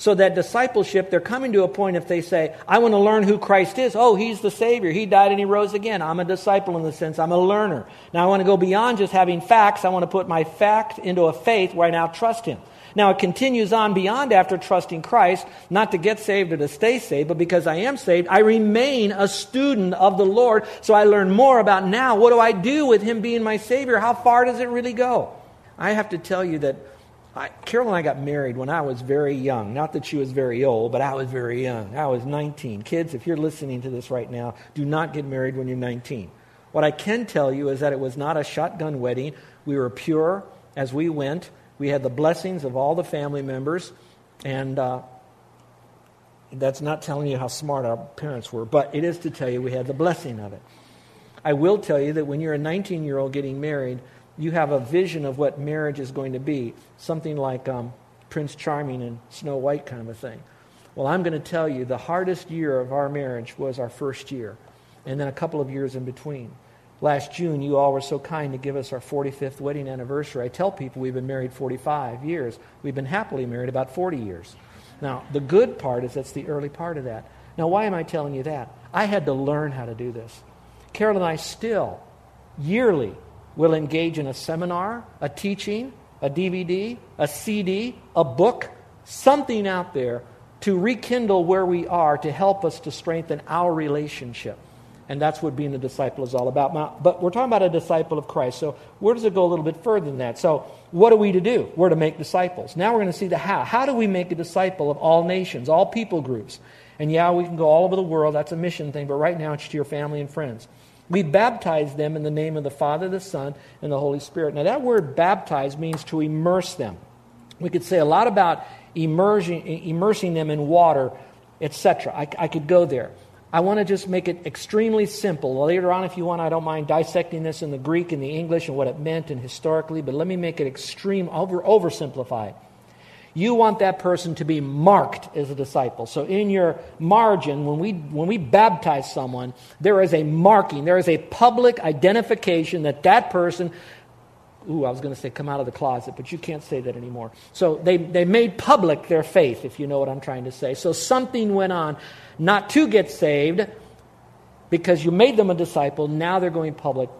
So that discipleship, they're coming to a point if they say, I want to learn who Christ is. Oh, he's the Savior. He died and he rose again. I'm a disciple in the sense I'm a learner. Now I want to go beyond just having facts. I want to put my fact into a faith where I now trust him. Now it continues on beyond after trusting Christ, not to get saved or to stay saved, but because I am saved, I remain a student of the Lord. So I learn more about now what do I do with him being my Savior? How far does it really go? I have to tell you that I, Carol and I got married when I was very young. Not that she was very old, but I was very young. I was 19. Kids, if you're listening to this right now, do not get married when you're 19. What I can tell you is that it was not a shotgun wedding. We were pure as we went. We had the blessings of all the family members. And uh, that's not telling you how smart our parents were, but it is to tell you we had the blessing of it. I will tell you that when you're a 19 year old getting married, you have a vision of what marriage is going to be, something like um, Prince Charming and Snow White kind of a thing. Well, I'm going to tell you the hardest year of our marriage was our first year, and then a couple of years in between. Last June, you all were so kind to give us our 45th wedding anniversary. I tell people we've been married 45 years. We've been happily married about 40 years. Now, the good part is that's the early part of that. Now, why am I telling you that? I had to learn how to do this. Carol and I still, yearly, will engage in a seminar, a teaching, a DVD, a CD, a book, something out there to rekindle where we are to help us to strengthen our relationship. And that's what being a disciple is all about. But we're talking about a disciple of Christ. So where does it go a little bit further than that? So what are we to do? We're to make disciples. Now we're going to see the how. How do we make a disciple of all nations, all people groups? And yeah, we can go all over the world. That's a mission thing. But right now it's to your family and friends. We baptize them in the name of the Father, the Son, and the Holy Spirit. Now, that word baptize means to immerse them. We could say a lot about immersing, immersing them in water, etc. I, I could go there. I want to just make it extremely simple. Later on, if you want, I don't mind dissecting this in the Greek and the English and what it meant and historically, but let me make it extreme, over, oversimplified. You want that person to be marked as a disciple. So in your margin, when we, when we baptize someone, there is a marking, there is a public identification that that person, ooh, I was going to say come out of the closet, but you can't say that anymore. So they, they made public their faith, if you know what I'm trying to say. So something went on not to get saved because you made them a disciple. Now they're going public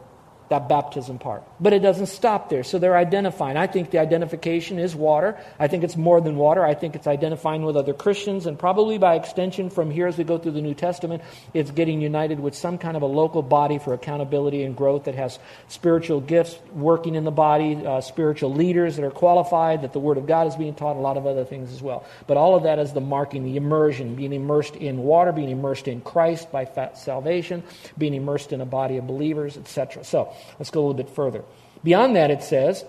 that baptism part. But it doesn't stop there. So they're identifying. I think the identification is water. I think it's more than water. I think it's identifying with other Christians, and probably by extension from here as we go through the New Testament, it's getting united with some kind of a local body for accountability and growth that has spiritual gifts working in the body, uh, spiritual leaders that are qualified, that the Word of God is being taught, a lot of other things as well. But all of that is the marking, the immersion, being immersed in water, being immersed in Christ by salvation, being immersed in a body of believers, etc. So, Let's go a little bit further. Beyond that, it says,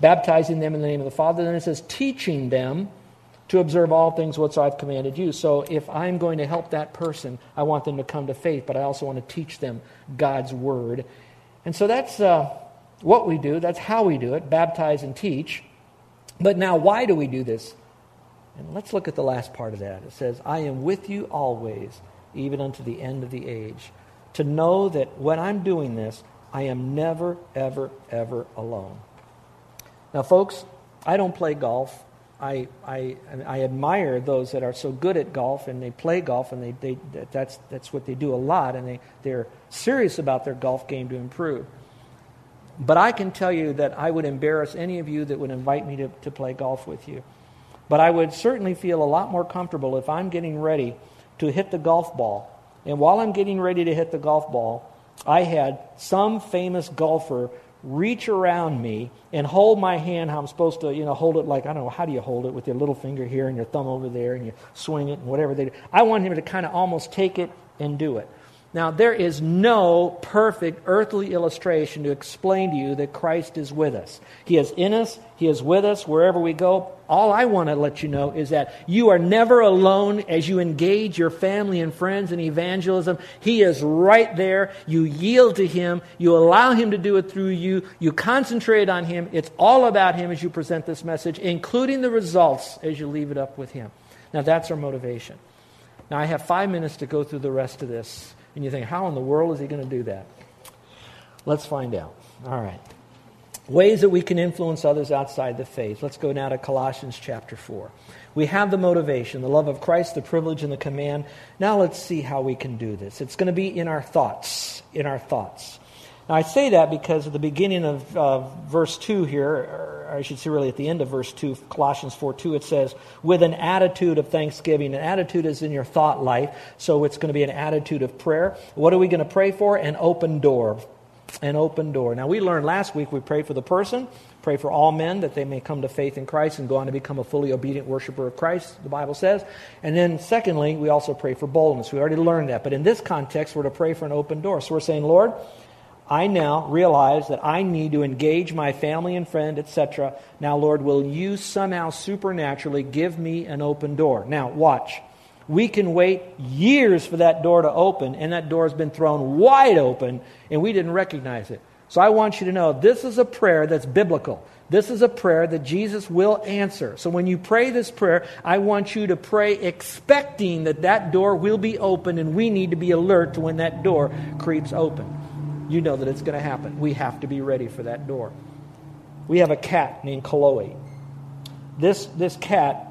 baptizing them in the name of the Father. Then it says, teaching them to observe all things whatsoever I've commanded you. So if I'm going to help that person, I want them to come to faith, but I also want to teach them God's word. And so that's uh, what we do. That's how we do it baptize and teach. But now, why do we do this? And let's look at the last part of that. It says, I am with you always, even unto the end of the age. To know that when I'm doing this, I am never, ever, ever alone. Now, folks, I don't play golf. I, I, I admire those that are so good at golf and they play golf and they, they, that's, that's what they do a lot and they, they're serious about their golf game to improve. But I can tell you that I would embarrass any of you that would invite me to, to play golf with you. But I would certainly feel a lot more comfortable if I'm getting ready to hit the golf ball And while I'm getting ready to hit the golf ball, I had some famous golfer reach around me and hold my hand how I'm supposed to, you know, hold it like, I don't know, how do you hold it with your little finger here and your thumb over there and you swing it and whatever they do. I want him to kind of almost take it and do it. Now, there is no perfect earthly illustration to explain to you that Christ is with us. He is in us, He is with us wherever we go. All I want to let you know is that you are never alone as you engage your family and friends in evangelism. He is right there. You yield to Him, you allow Him to do it through you, you concentrate on Him. It's all about Him as you present this message, including the results as you leave it up with Him. Now, that's our motivation. Now, I have five minutes to go through the rest of this. And you think, how in the world is he going to do that? Let's find out. All right. Ways that we can influence others outside the faith. Let's go now to Colossians chapter 4. We have the motivation, the love of Christ, the privilege, and the command. Now let's see how we can do this. It's going to be in our thoughts. In our thoughts. Now, I say that because at the beginning of uh, verse 2 here, or I should say really at the end of verse 2, Colossians 4 2, it says, with an attitude of thanksgiving. An attitude is in your thought life, so it's going to be an attitude of prayer. What are we going to pray for? An open door. An open door. Now, we learned last week we pray for the person, pray for all men that they may come to faith in Christ and go on to become a fully obedient worshiper of Christ, the Bible says. And then, secondly, we also pray for boldness. We already learned that. But in this context, we're to pray for an open door. So we're saying, Lord, I now realize that I need to engage my family and friend, etc. Now, Lord, will you somehow supernaturally give me an open door? Now, watch. We can wait years for that door to open, and that door has been thrown wide open, and we didn't recognize it. So I want you to know this is a prayer that's biblical. This is a prayer that Jesus will answer. So when you pray this prayer, I want you to pray expecting that that door will be open, and we need to be alert to when that door creeps open you know that it's going to happen. We have to be ready for that door. We have a cat named Chloe. This, this cat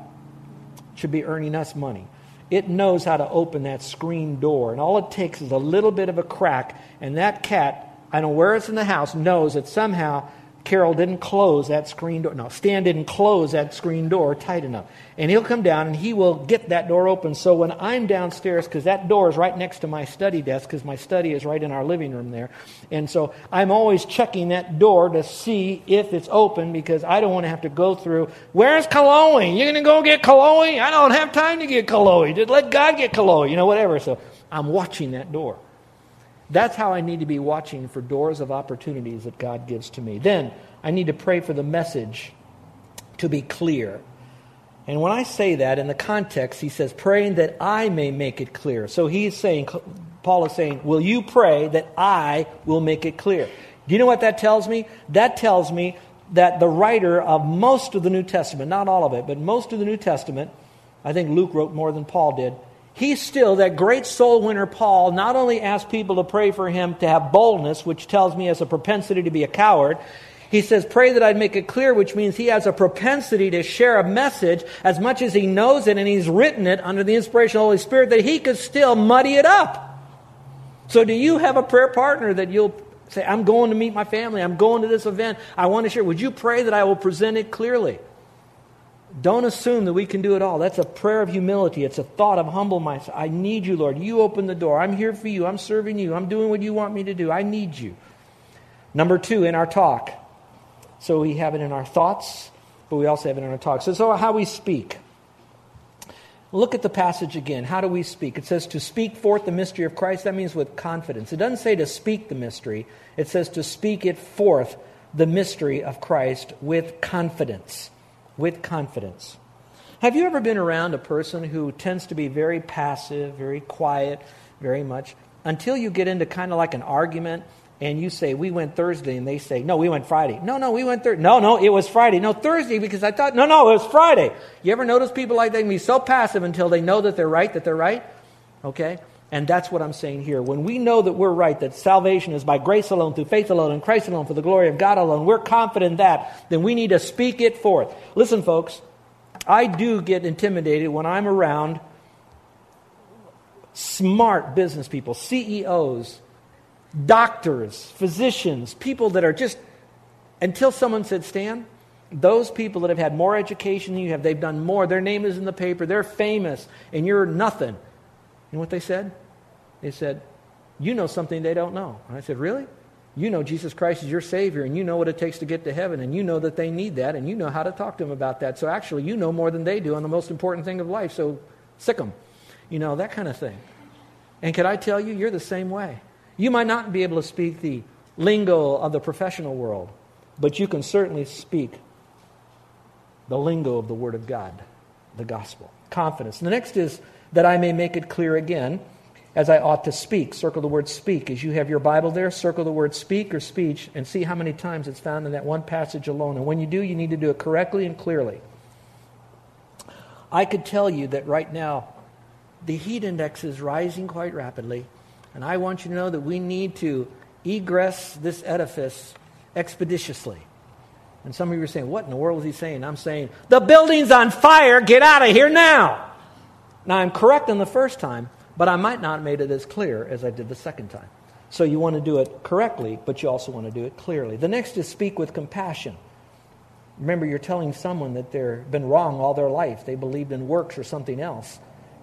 should be earning us money. It knows how to open that screen door, and all it takes is a little bit of a crack, and that cat, I know where it's in the house, knows that somehow Carol didn't close that screen door. No, Stan didn't close that screen door tight enough. And he'll come down and he will get that door open. So when I'm downstairs, because that door is right next to my study desk, because my study is right in our living room there. And so I'm always checking that door to see if it's open because I don't want to have to go through, where's Chloe? You're going to go get Chloe? I don't have time to get Chloe. Just let God get Chloe, you know, whatever. So I'm watching that door. That's how I need to be watching for doors of opportunities that God gives to me. Then I need to pray for the message to be clear. And when I say that in the context, he says, praying that I may make it clear. So he's saying, Paul is saying, Will you pray that I will make it clear? Do you know what that tells me? That tells me that the writer of most of the New Testament, not all of it, but most of the New Testament, I think Luke wrote more than Paul did, he still, that great soul winner Paul, not only asked people to pray for him to have boldness, which tells me has a propensity to be a coward, he says, Pray that I'd make it clear, which means he has a propensity to share a message as much as he knows it and he's written it under the inspiration of the Holy Spirit that he could still muddy it up. So, do you have a prayer partner that you'll say, I'm going to meet my family, I'm going to this event, I want to share? Would you pray that I will present it clearly? Don't assume that we can do it all. That's a prayer of humility. It's a thought of humble myself. I need you, Lord. You open the door. I'm here for you. I'm serving you. I'm doing what you want me to do. I need you. Number two, in our talk. So we have it in our thoughts, but we also have it in our talk. So, so how we speak. Look at the passage again. How do we speak? It says to speak forth the mystery of Christ. That means with confidence. It doesn't say to speak the mystery, it says to speak it forth, the mystery of Christ, with confidence with confidence. Have you ever been around a person who tends to be very passive, very quiet, very much, until you get into kind of like an argument and you say, We went Thursday, and they say, No, we went Friday. No, no, we went Thursday. No, no, it was Friday. No, Thursday, because I thought, No, no, it was Friday. You ever notice people like that can be so passive until they know that they're right, that they're right? Okay? And that's what I'm saying here. When we know that we're right, that salvation is by grace alone, through faith alone, in Christ alone, for the glory of God alone, we're confident that, then we need to speak it forth. Listen, folks, I do get intimidated when I'm around smart business people, CEOs, doctors, physicians, people that are just, until someone said, Stan, those people that have had more education than you have, they've done more, their name is in the paper, they're famous, and you're nothing. You know what they said? They said, You know something they don't know. And I said, Really? You know Jesus Christ is your Savior, and you know what it takes to get to heaven, and you know that they need that, and you know how to talk to them about that. So actually, you know more than they do on the most important thing of life, so sic them. You know, that kind of thing. And can I tell you, you're the same way. You might not be able to speak the lingo of the professional world, but you can certainly speak the lingo of the Word of God, the gospel. Confidence. The next is that I may make it clear again as I ought to speak. Circle the word speak. As you have your Bible there, circle the word speak or speech and see how many times it's found in that one passage alone. And when you do, you need to do it correctly and clearly. I could tell you that right now the heat index is rising quite rapidly, and I want you to know that we need to egress this edifice expeditiously. And some of you are saying, What in the world is he saying? I'm saying, The building's on fire, get out of here now. Now, I'm correct on the first time, but I might not have made it as clear as I did the second time. So you want to do it correctly, but you also want to do it clearly. The next is speak with compassion. Remember, you're telling someone that they've been wrong all their life. They believed in works or something else.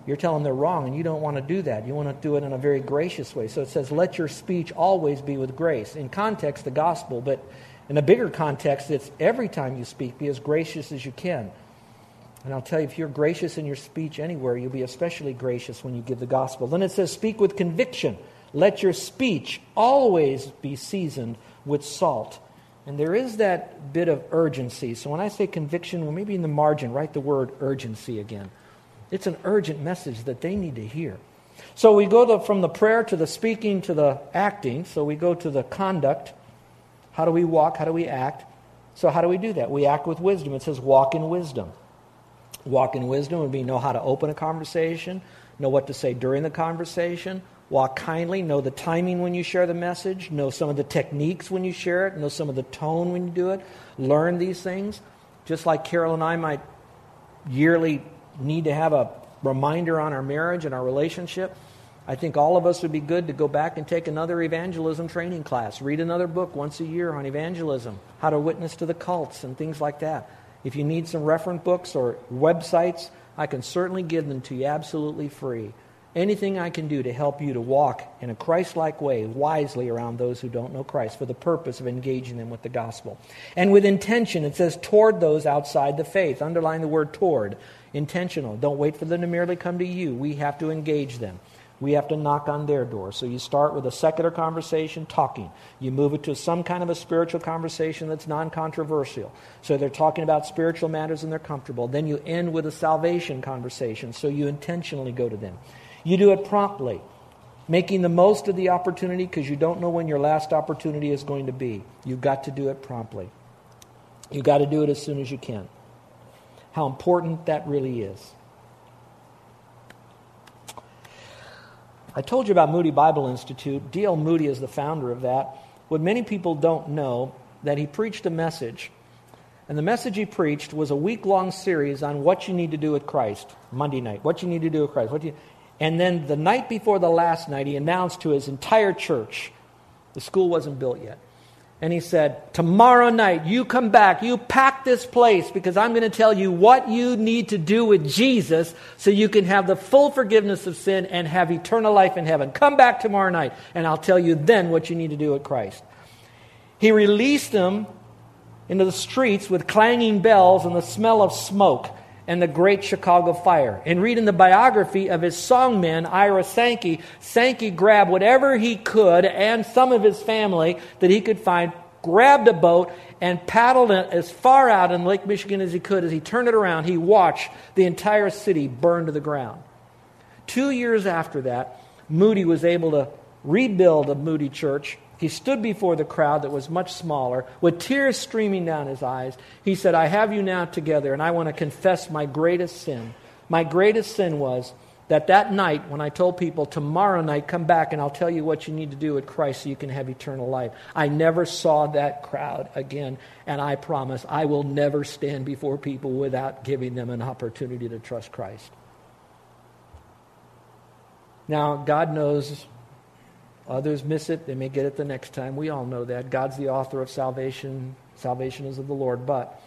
You're telling them they're wrong, and you don't want to do that. You want to do it in a very gracious way. So it says, let your speech always be with grace. In context, the gospel, but in a bigger context, it's every time you speak, be as gracious as you can. And I'll tell you, if you're gracious in your speech anywhere, you'll be especially gracious when you give the gospel. Then it says, Speak with conviction. Let your speech always be seasoned with salt. And there is that bit of urgency. So when I say conviction, well, maybe in the margin, write the word urgency again. It's an urgent message that they need to hear. So we go to, from the prayer to the speaking to the acting. So we go to the conduct. How do we walk? How do we act? So how do we do that? We act with wisdom. It says, walk in wisdom. Walk in wisdom would be know how to open a conversation, know what to say during the conversation, walk kindly, know the timing when you share the message, know some of the techniques when you share it, know some of the tone when you do it, learn these things. Just like Carol and I might yearly need to have a reminder on our marriage and our relationship. I think all of us would be good to go back and take another evangelism training class, read another book once a year on evangelism, how to witness to the cults and things like that. If you need some reference books or websites, I can certainly give them to you absolutely free. Anything I can do to help you to walk in a Christ like way wisely around those who don't know Christ for the purpose of engaging them with the gospel. And with intention, it says toward those outside the faith. Underline the word toward. Intentional. Don't wait for them to merely come to you. We have to engage them we have to knock on their door. So you start with a secular conversation, talking. You move it to some kind of a spiritual conversation that's non controversial. So they're talking about spiritual matters and they're comfortable. Then you end with a salvation conversation. So you intentionally go to them. You do it promptly, making the most of the opportunity because you don't know when your last opportunity is going to be. You've got to do it promptly. You've got to do it as soon as you can. How important that really is. I told you about Moody Bible Institute. D.L. Moody is the founder of that. What many people don't know that he preached a message, and the message he preached was a week long series on what you need to do with Christ. Monday night, what you need to do with Christ. What you, and then the night before the last night, he announced to his entire church. The school wasn't built yet. And he said, Tomorrow night, you come back, you pack this place because I'm going to tell you what you need to do with Jesus so you can have the full forgiveness of sin and have eternal life in heaven. Come back tomorrow night, and I'll tell you then what you need to do with Christ. He released them into the streets with clanging bells and the smell of smoke and the Great Chicago Fire. And reading the biography of his songman, Ira Sankey, Sankey grabbed whatever he could and some of his family that he could find, grabbed a boat, and paddled it as far out in Lake Michigan as he could. As he turned it around, he watched the entire city burn to the ground. Two years after that, Moody was able to rebuild a Moody church he stood before the crowd that was much smaller, with tears streaming down his eyes. He said, I have you now together, and I want to confess my greatest sin. My greatest sin was that that night when I told people, tomorrow night, come back and I'll tell you what you need to do with Christ so you can have eternal life. I never saw that crowd again, and I promise I will never stand before people without giving them an opportunity to trust Christ. Now, God knows Others miss it. They may get it the next time. We all know that. God's the author of salvation. Salvation is of the Lord. But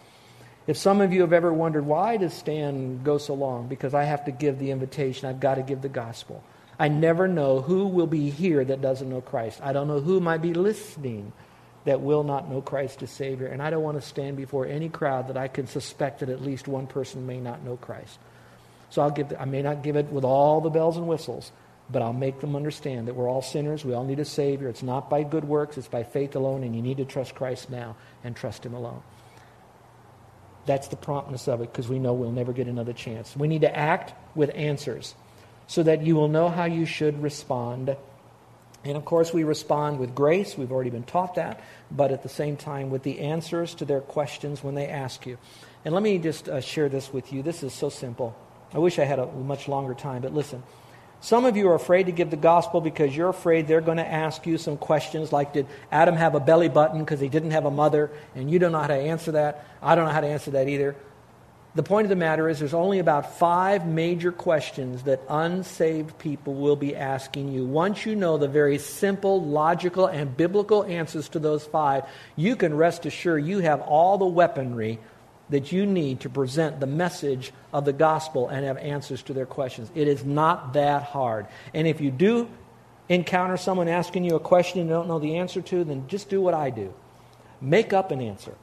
if some of you have ever wondered, why does Stan go so long? Because I have to give the invitation. I've got to give the gospel. I never know who will be here that doesn't know Christ. I don't know who might be listening that will not know Christ as Savior. And I don't want to stand before any crowd that I can suspect that at least one person may not know Christ. So I'll give, I may not give it with all the bells and whistles, but I'll make them understand that we're all sinners. We all need a Savior. It's not by good works, it's by faith alone, and you need to trust Christ now and trust Him alone. That's the promptness of it because we know we'll never get another chance. We need to act with answers so that you will know how you should respond. And of course, we respond with grace. We've already been taught that. But at the same time, with the answers to their questions when they ask you. And let me just uh, share this with you. This is so simple. I wish I had a much longer time, but listen. Some of you are afraid to give the gospel because you're afraid they're going to ask you some questions like, Did Adam have a belly button because he didn't have a mother? And you don't know how to answer that. I don't know how to answer that either. The point of the matter is, there's only about five major questions that unsaved people will be asking you. Once you know the very simple, logical, and biblical answers to those five, you can rest assured you have all the weaponry that you need to present the message of the gospel and have answers to their questions. It is not that hard. And if you do encounter someone asking you a question you don't know the answer to, then just do what I do make up an answer.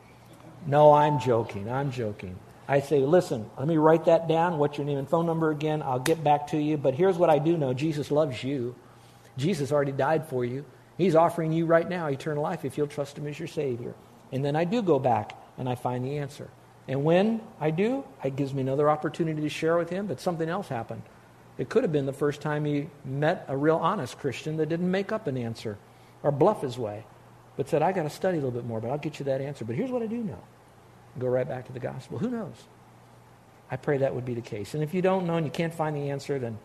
No, I'm joking. I'm joking. I say, listen, let me write that down. What's your name and phone number again? I'll get back to you. But here's what I do know Jesus loves you. Jesus already died for you. He's offering you right now eternal life if you'll trust Him as your Savior. And then I do go back and I find the answer. And when I do, it gives me another opportunity to share with him, but something else happened. It could have been the first time he met a real honest Christian that didn't make up an answer or bluff his way, but said, I got to study a little bit more, but I'll get you that answer. But here's what I do know. Go right back to the gospel. Who knows? I pray that would be the case. And if you don't know and you can't find the answer, then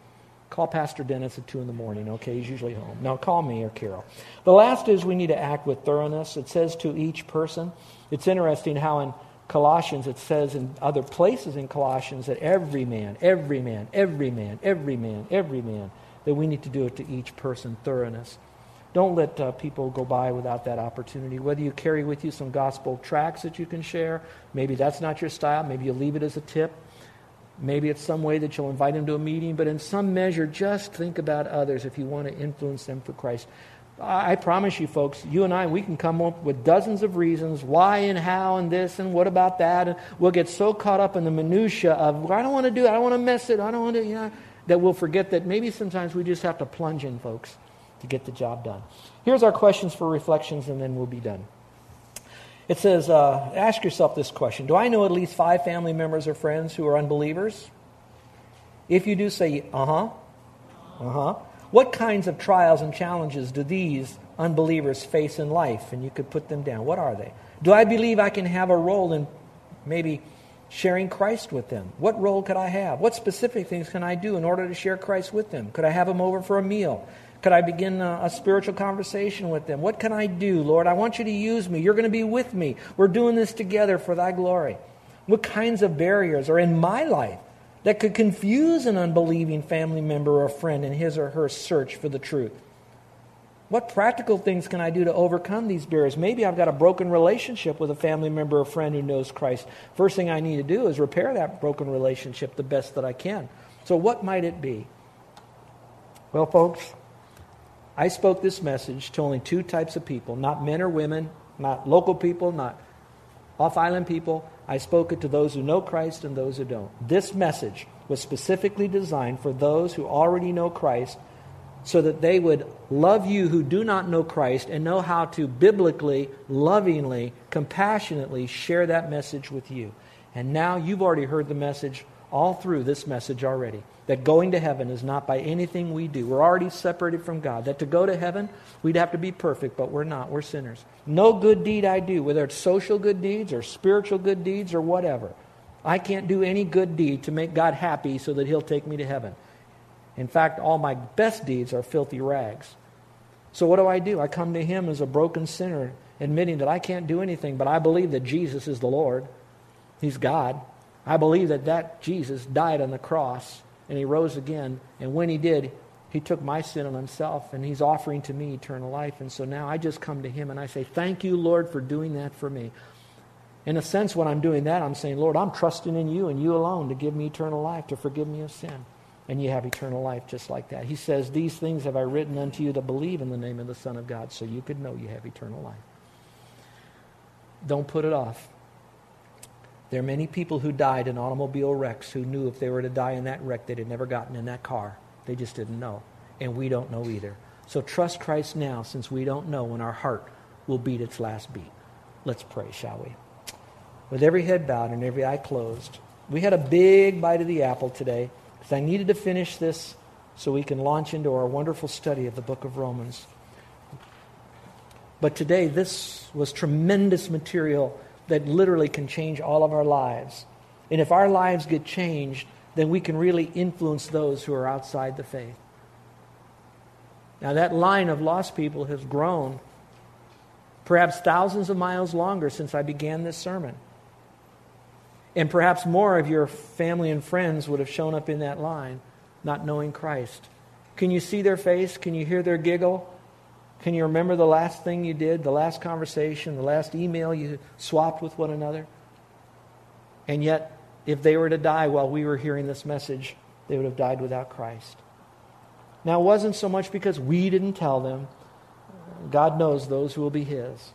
call Pastor Dennis at 2 in the morning, okay? He's usually home. Now call me or Carol. The last is we need to act with thoroughness. It says to each person. It's interesting how in Colossians, it says in other places in Colossians that every man, every man, every man, every man, every man, that we need to do it to each person, thoroughness. Don't let uh, people go by without that opportunity. Whether you carry with you some gospel tracts that you can share, maybe that's not your style, maybe you leave it as a tip. Maybe it's some way that you'll invite them to a meeting, but in some measure, just think about others if you want to influence them for Christ. I promise you, folks, you and I, we can come up with dozens of reasons why and how and this and what about that. And we'll get so caught up in the minutia of, I don't want to do it. I don't want to mess it. I don't want to, you know, that we'll forget that maybe sometimes we just have to plunge in, folks, to get the job done. Here's our questions for reflections, and then we'll be done. It says, uh, ask yourself this question Do I know at least five family members or friends who are unbelievers? If you do, say, uh huh. Uh huh. What kinds of trials and challenges do these unbelievers face in life? And you could put them down. What are they? Do I believe I can have a role in maybe sharing Christ with them? What role could I have? What specific things can I do in order to share Christ with them? Could I have them over for a meal? Could I begin a, a, spiritual conversation with them? What can I do, Lord? I want you to use me. You're going to be with me. We're doing this together for thy glory. What kinds of barriers are in my life that could confuse an unbelieving family member or friend in his or her search for the truth. What practical things can I do to overcome these barriers? Maybe I've got a broken relationship with a family member or friend who knows Christ. First thing I need to do is repair that broken relationship the best that I can. So, what might it be? Well, folks, I spoke this message to only two types of people not men or women, not local people, not off island people. I spoke it to those who know Christ and those who don't. This message was specifically designed for those who already know Christ so that they would love you who do not know Christ and know how to biblically, lovingly, compassionately share that message with you. And now you've already heard the message all through this message already that going to heaven is not by anything we do. We're already separated from God. That to go to heaven, we'd have to be perfect, but we're not. We're sinners. No good deed I do, whether it's social good deeds or spiritual good deeds or whatever. I can't do any good deed to make God happy so that He'll take me to heaven. In fact, all my best deeds are filthy rags. So what do I do? I come to Him as a broken sinner, admitting that I can't do anything, but I believe that Jesus is the Lord. He's God. I believe that that Jesus died on the cross and he rose again. And when he did, he took my sin on himself and he's offering to me eternal life. And so now I just come to him and I say, Thank you, Lord, for doing that for me. In a sense, when I'm doing that, I'm saying, Lord, I'm trusting in you and you alone to give me eternal life, to forgive me of sin. and you have eternal life just like that. He says, These things have I written unto you to believe in the name of the Son of God, so you could know you have eternal life. Don't put it off. There are many people who died in automobile wrecks who knew if they were to die in that wreck, they'd have never gotten in that car. They just didn't know. And we don't know either. So trust Christ now, since we don't know when our heart will beat its last beat. Let's pray, shall we? With every head bowed and every eye closed. We had a big bite of the apple today because I needed to finish this so we can launch into our wonderful study of the book of Romans. But today, this was tremendous material that literally can change all of our lives. And if our lives get changed, then we can really influence those who are outside the faith. Now, that line of lost people has grown perhaps thousands of miles longer since I began this sermon. And perhaps more of your family and friends would have shown up in that line not knowing Christ. Can you see their face? Can you hear their giggle? Can you remember the last thing you did, the last conversation, the last email you swapped with one another? And yet, if they were to die while we were hearing this message, they would have died without Christ. Now, it wasn't so much because we didn't tell them. God knows those who will be His.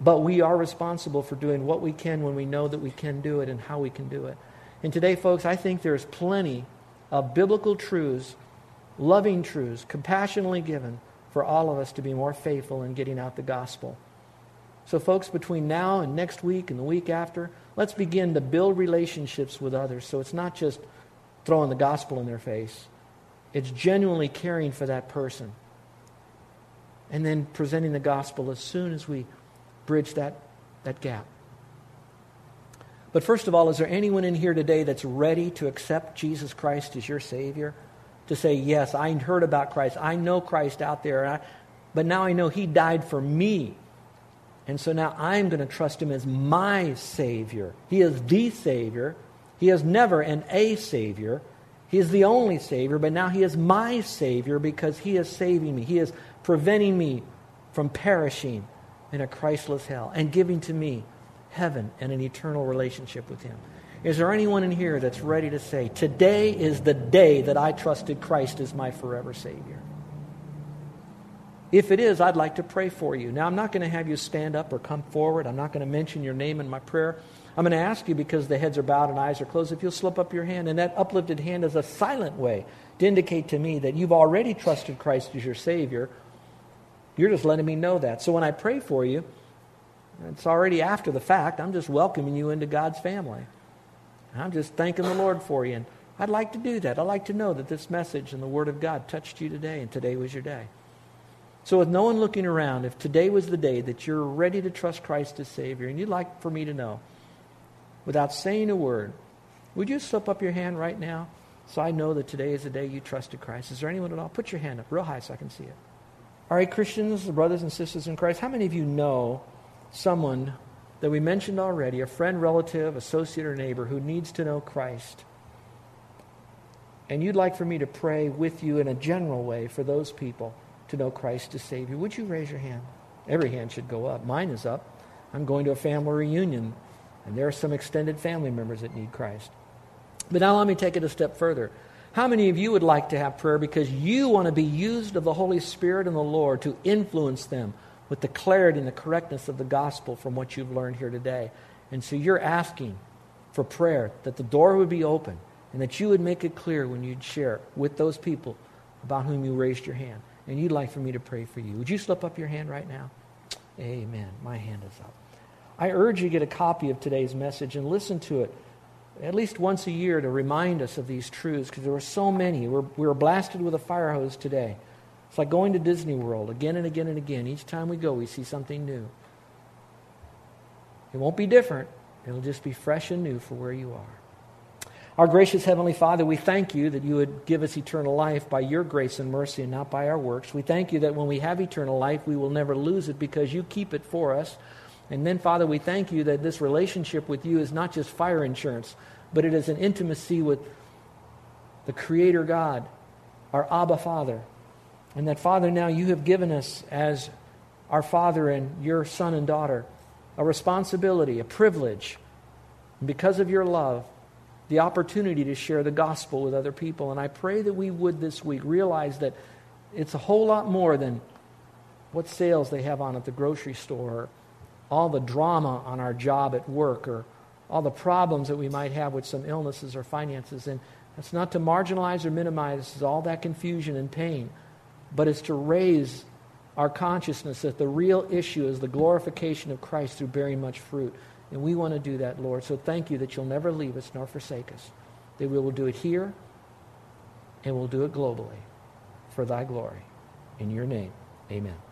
But we are responsible for doing what we can when we know that we can do it and how we can do it. And today, folks, I think there's plenty of biblical truths, loving truths, compassionately given for all of us to be more faithful in getting out the gospel. So, folks, between now and next week and the week after, let's begin to build relationships with others so it's not just throwing the gospel in their face, it's genuinely caring for that person. And then presenting the gospel as soon as we bridge that, that gap. But first of all, is there anyone in here today that's ready to accept Jesus Christ as your Savior? To say, yes, I heard about Christ. I know Christ out there, I, but now I know He died for me. And so now I'm going to trust Him as my Savior. He is the Savior. He is never an a Savior. He is the only Savior, but now He is my Savior because He is saving me. He is preventing me from perishing in a Christless hell and giving to me heaven and an eternal relationship with Him. Is there anyone in here that's ready to say, Today is the day that I trusted Christ as my forever Savior? If it is, I'd like to pray for you. Now, I'm not going to have you stand up or come forward. I'm not going to mention your name in my prayer. I'm going to ask you because the heads are bowed and eyes are closed if you'll slip up your hand. And that uplifted hand is a silent way to indicate to me that you've already trusted Christ as your Savior. You're just letting me know that. So when I pray for you, it's already after the fact. I'm just welcoming you into God's family. I'm just thanking the Lord for you. And I'd like to do that. I'd like to know that this message and the Word of God touched you today, and today was your day. So, with no one looking around, if today was the day that you're ready to trust Christ as Savior, and you'd like for me to know, without saying a word, would you slip up your hand right now so I know that today is the day you trusted Christ? Is there anyone at all? Put your hand up real high so I can see it. All right, Christians, brothers and sisters in Christ, how many of you know someone that we mentioned already, a friend, relative, associate, or neighbor who needs to know Christ. And you'd like for me to pray with you in a general way for those people to know Christ as Savior. Would you raise your hand? Every hand should go up. Mine is up. I'm going to a family reunion, and there are some extended family members that need Christ. But now let me take it a step further. How many of you would like to have prayer because you want to be used of the Holy Spirit and the Lord to influence them with the clarity and the correctness of the gospel from what you've learned here today. And so you're asking for prayer that the door would be open and that you would make it clear when you'd share with those people about whom you raised your hand. And you'd like for me to pray for you. Would you slip up your hand right now? Amen. My hand is up. I urge you to get a copy of today's message and listen to it at least once a year to remind us of these truths because there were so many. We're, we were blasted with a fire hose today. It's like going to Disney World again and again and again. Each time we go, we see something new. It won't be different, it'll just be fresh and new for where you are. Our gracious Heavenly Father, we thank you that you would give us eternal life by your grace and mercy and not by our works. We thank you that when we have eternal life, we will never lose it because you keep it for us. And then, Father, we thank you that this relationship with you is not just fire insurance, but it is an intimacy with the Creator God, our Abba Father, and that, Father, now you have given us as our Father and your son and daughter a responsibility, a privilege, because of your love, the opportunity to share the gospel with other people. And I pray that we would this week realize that it's a whole lot more than what sales they have on at the grocery store, or all the drama on our job at work, or all the problems that we might have with some illnesses or finances. And that's not to marginalize or minimize all that confusion and pain, but it's to raise our consciousness that the real issue is the glorification of Christ through bearing much fruit. And we want to do that, Lord. So thank you that you'll never leave us nor forsake us. That we will do it here and we'll do it globally for thy glory. In your name, amen.